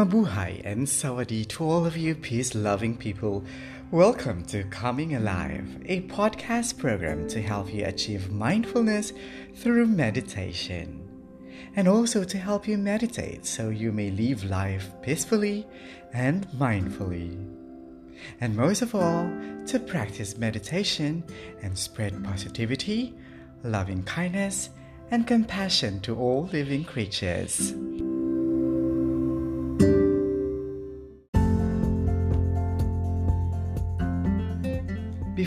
Mabuhay and Sawadi to all of you peace loving people. Welcome to Coming Alive, a podcast program to help you achieve mindfulness through meditation. And also to help you meditate so you may live life peacefully and mindfully. And most of all, to practice meditation and spread positivity, loving kindness, and compassion to all living creatures.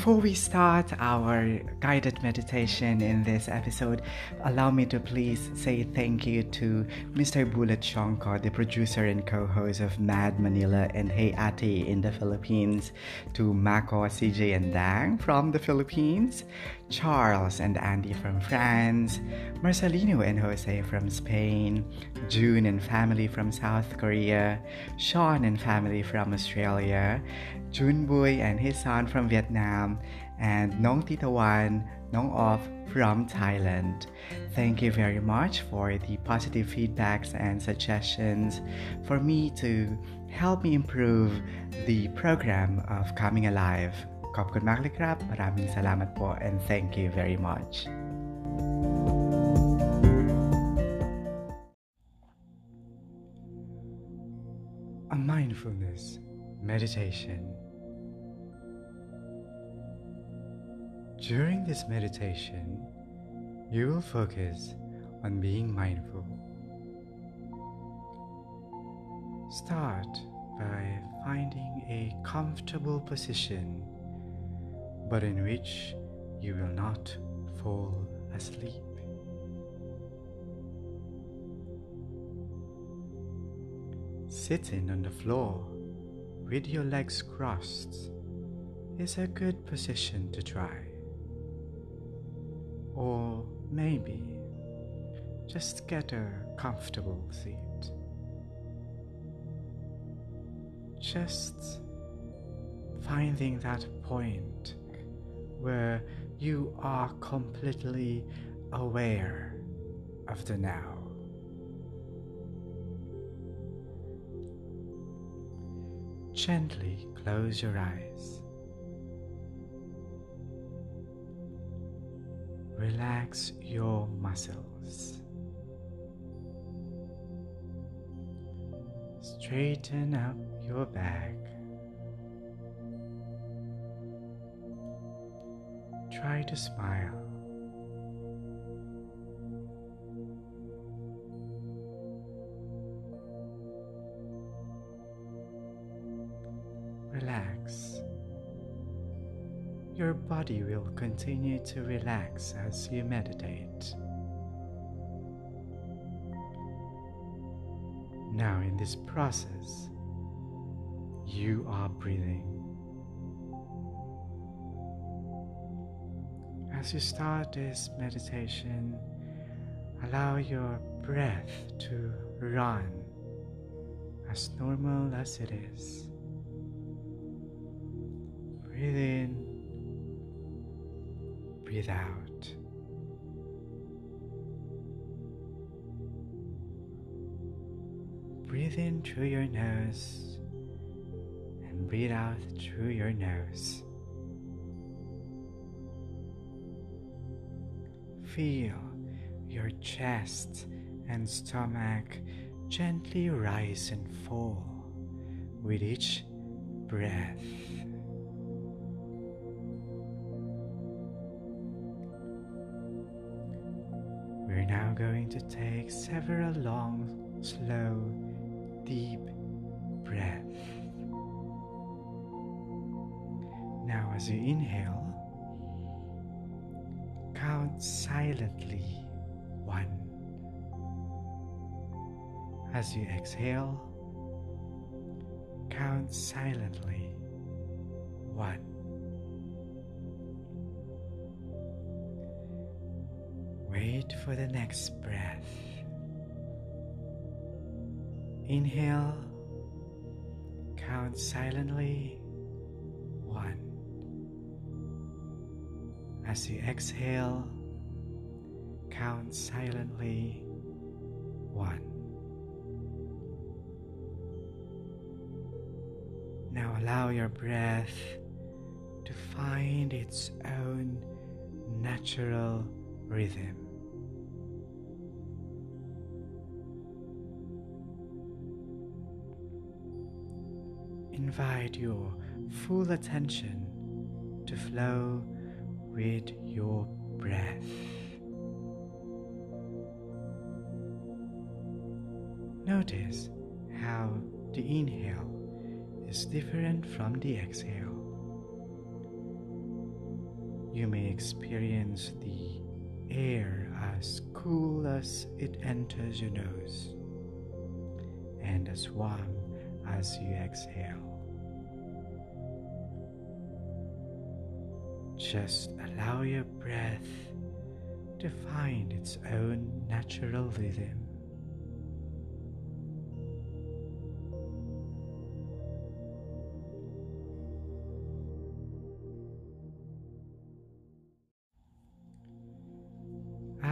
Before we start our guided meditation in this episode, allow me to please say thank you to Mr. Bullet Shonko, the producer and co host of Mad Manila and Hey Ate in the Philippines, to Mako, CJ, and Dang from the Philippines, Charles and Andy from France, Marcelino and Jose from Spain, June and family from South Korea, Sean and family from Australia, Junboy and his son from Vietnam, and Nong Titawan, Nong Off from Thailand. Thank you very much for the positive feedbacks and suggestions for me to help me improve the program of Coming Alive. ขอบคุณมากเลยครับ Maraming salamat po and thank you very much. A mindfulness meditation. During this meditation, you will focus on being mindful. Start by finding a comfortable position, but in which you will not fall asleep. Sitting on the floor with your legs crossed is a good position to try. Or maybe just get a comfortable seat. Just finding that point where you are completely aware of the now. Gently close your eyes. Relax your muscles. Straighten up your back. Try to smile. Relax. Your body will continue to relax as you meditate. Now, in this process, you are breathing. As you start this meditation, allow your breath to run as normal as it is. Breathe in, breathe out. Breathe in through your nose and breathe out through your nose. Feel your chest and stomach gently rise and fall with each breath. We're now going to take several long, slow, deep breaths. Now, as you inhale, silently one. As you exhale, count silently one. Wait for the next breath. Inhale, count silently one. As you exhale, count silently one. Now allow your breath to find its own natural rhythm. Invite your full attention to flow with your breath. Notice how the inhale is different from the exhale. You may experience the air as cool as it enters your nose and as warm as you exhale. Just allow your breath to find its own natural rhythm.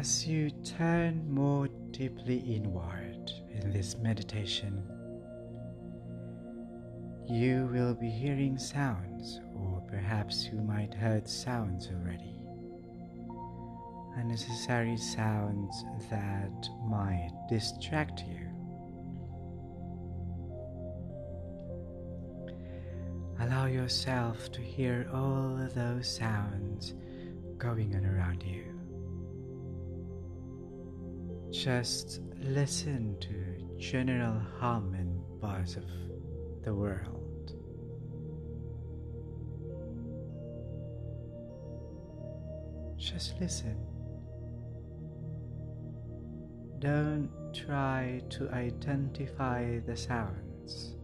As you turn more deeply inward in this meditation, you will be hearing sounds, or perhaps you might heard sounds already. Unnecessary sounds that might distract you. Allow yourself to hear all those sounds going on around you. Just listen to general hum and buzz of the world. Just listen. Don't try to identify the sounds.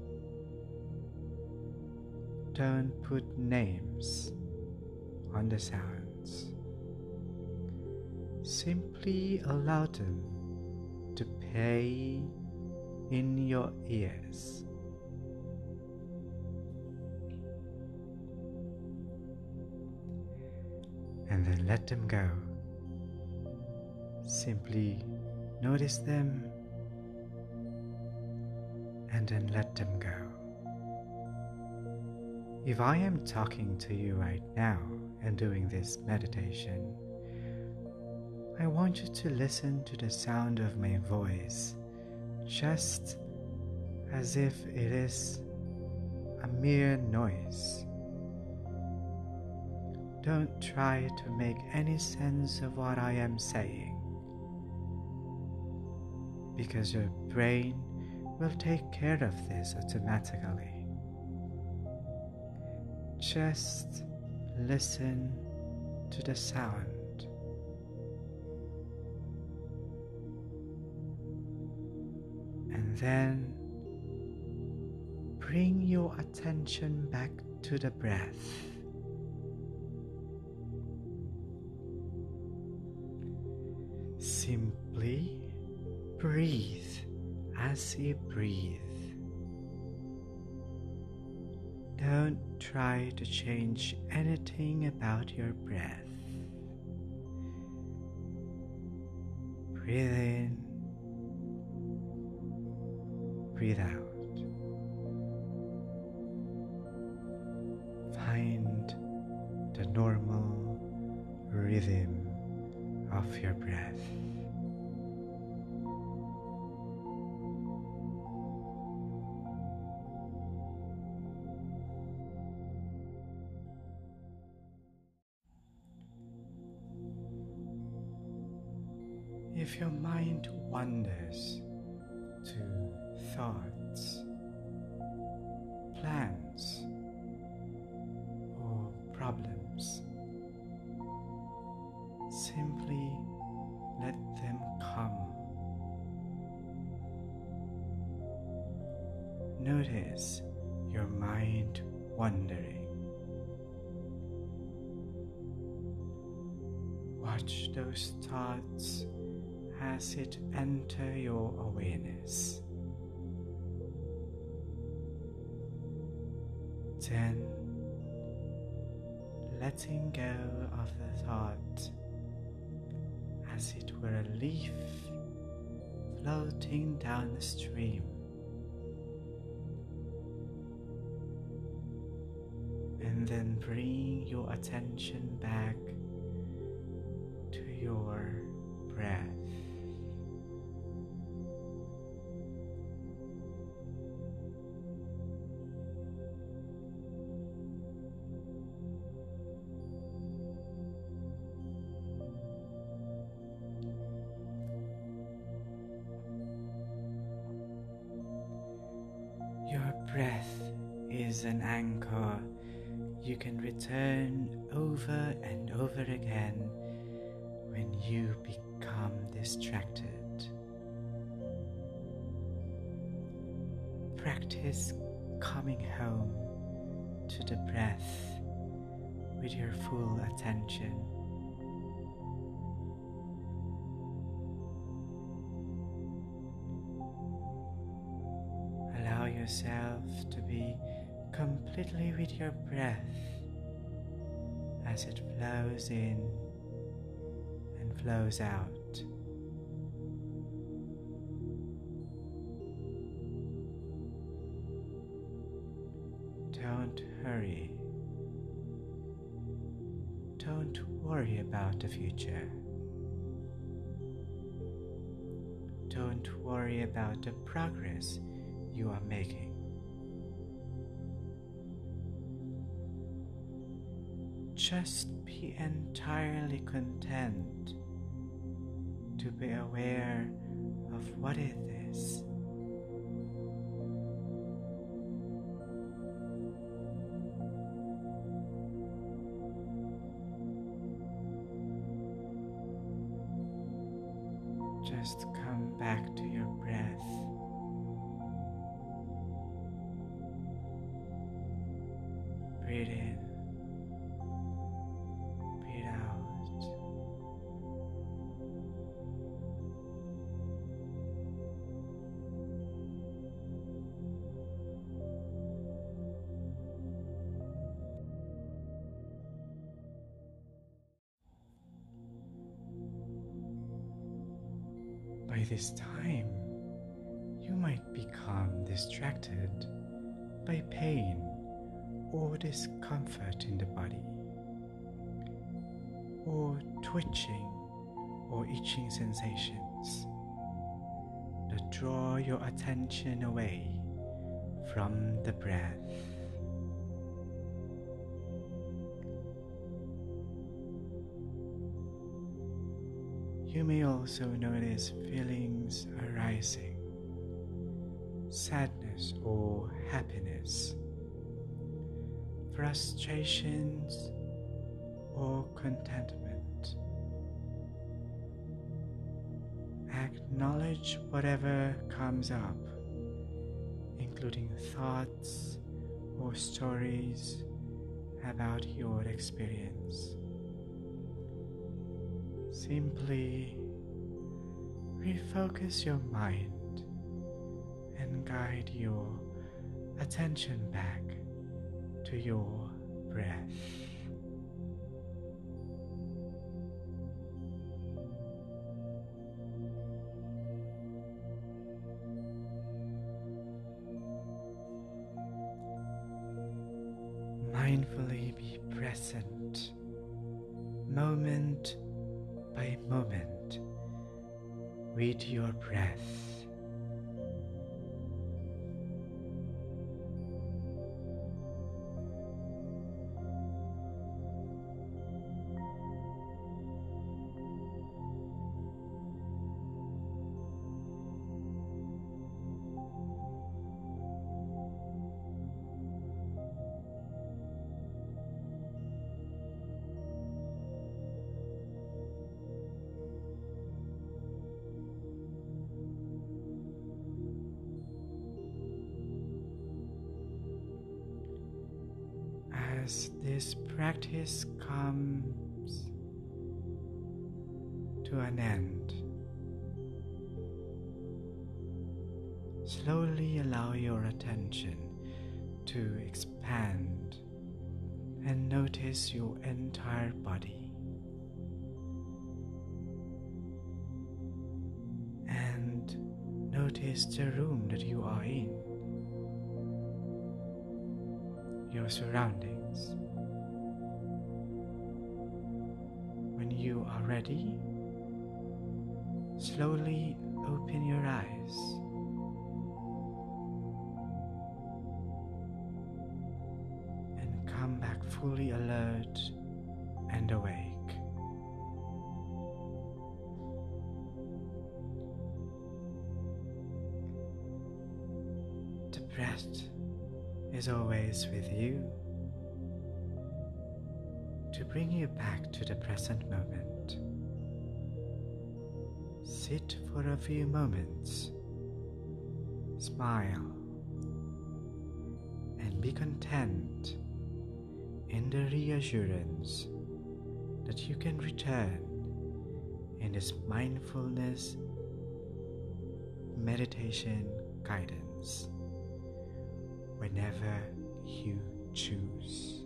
Don't put names on the sounds. Simply allow them to in your ears. And then let them go. Simply notice them and then let them go. If I am talking to you right now and doing this meditation, I want you to listen to the sound of my voice just as if it is a mere noise. Don't try to make any sense of what I am saying because your brain will take care of this automatically. Just listen to the sound. Then bring your attention back to the breath. Simply breathe as you breathe. Don't try to change anything about your breath. Breathe in, breathe out. Find the normal rhythm of your breath. If your mind wanders to thoughts, plans, or problems, simply let them come. Notice your mind wandering. Watch those thoughts as it enter your awareness. Then, letting go of the thought as it were a leaf floating down the stream. And then bring your attention back an anchor you can return over and over again when you become distracted. Practice coming home to the breath with your full attention. Allow yourself to be completely with your breath as it flows in and flows out. Don't hurry. Don't worry about the future. Don't worry about the progress you are making. Just be entirely content to be aware of what it is. This time, you might become distracted by pain or discomfort in the body, or twitching or itching sensations that draw your attention away from the breath. You may also notice feelings arising sadness or happiness, frustrations or contentment. Acknowledge whatever comes up, including thoughts or stories about your experience. Simply refocus your mind and guide your attention back to your breath. Mindfully be present, moment by moment, with your breath. Practice comes to an end, slowly allow your attention to expand and notice your entire body. And notice the room that you are in, your surroundings. Ready, slowly open your eyes. And come back fully alert and awake. The breath is always with you bring you back to the present moment. Sit for a few moments, smile, and be content in the reassurance that you can return in this mindfulness meditation guidance whenever you choose.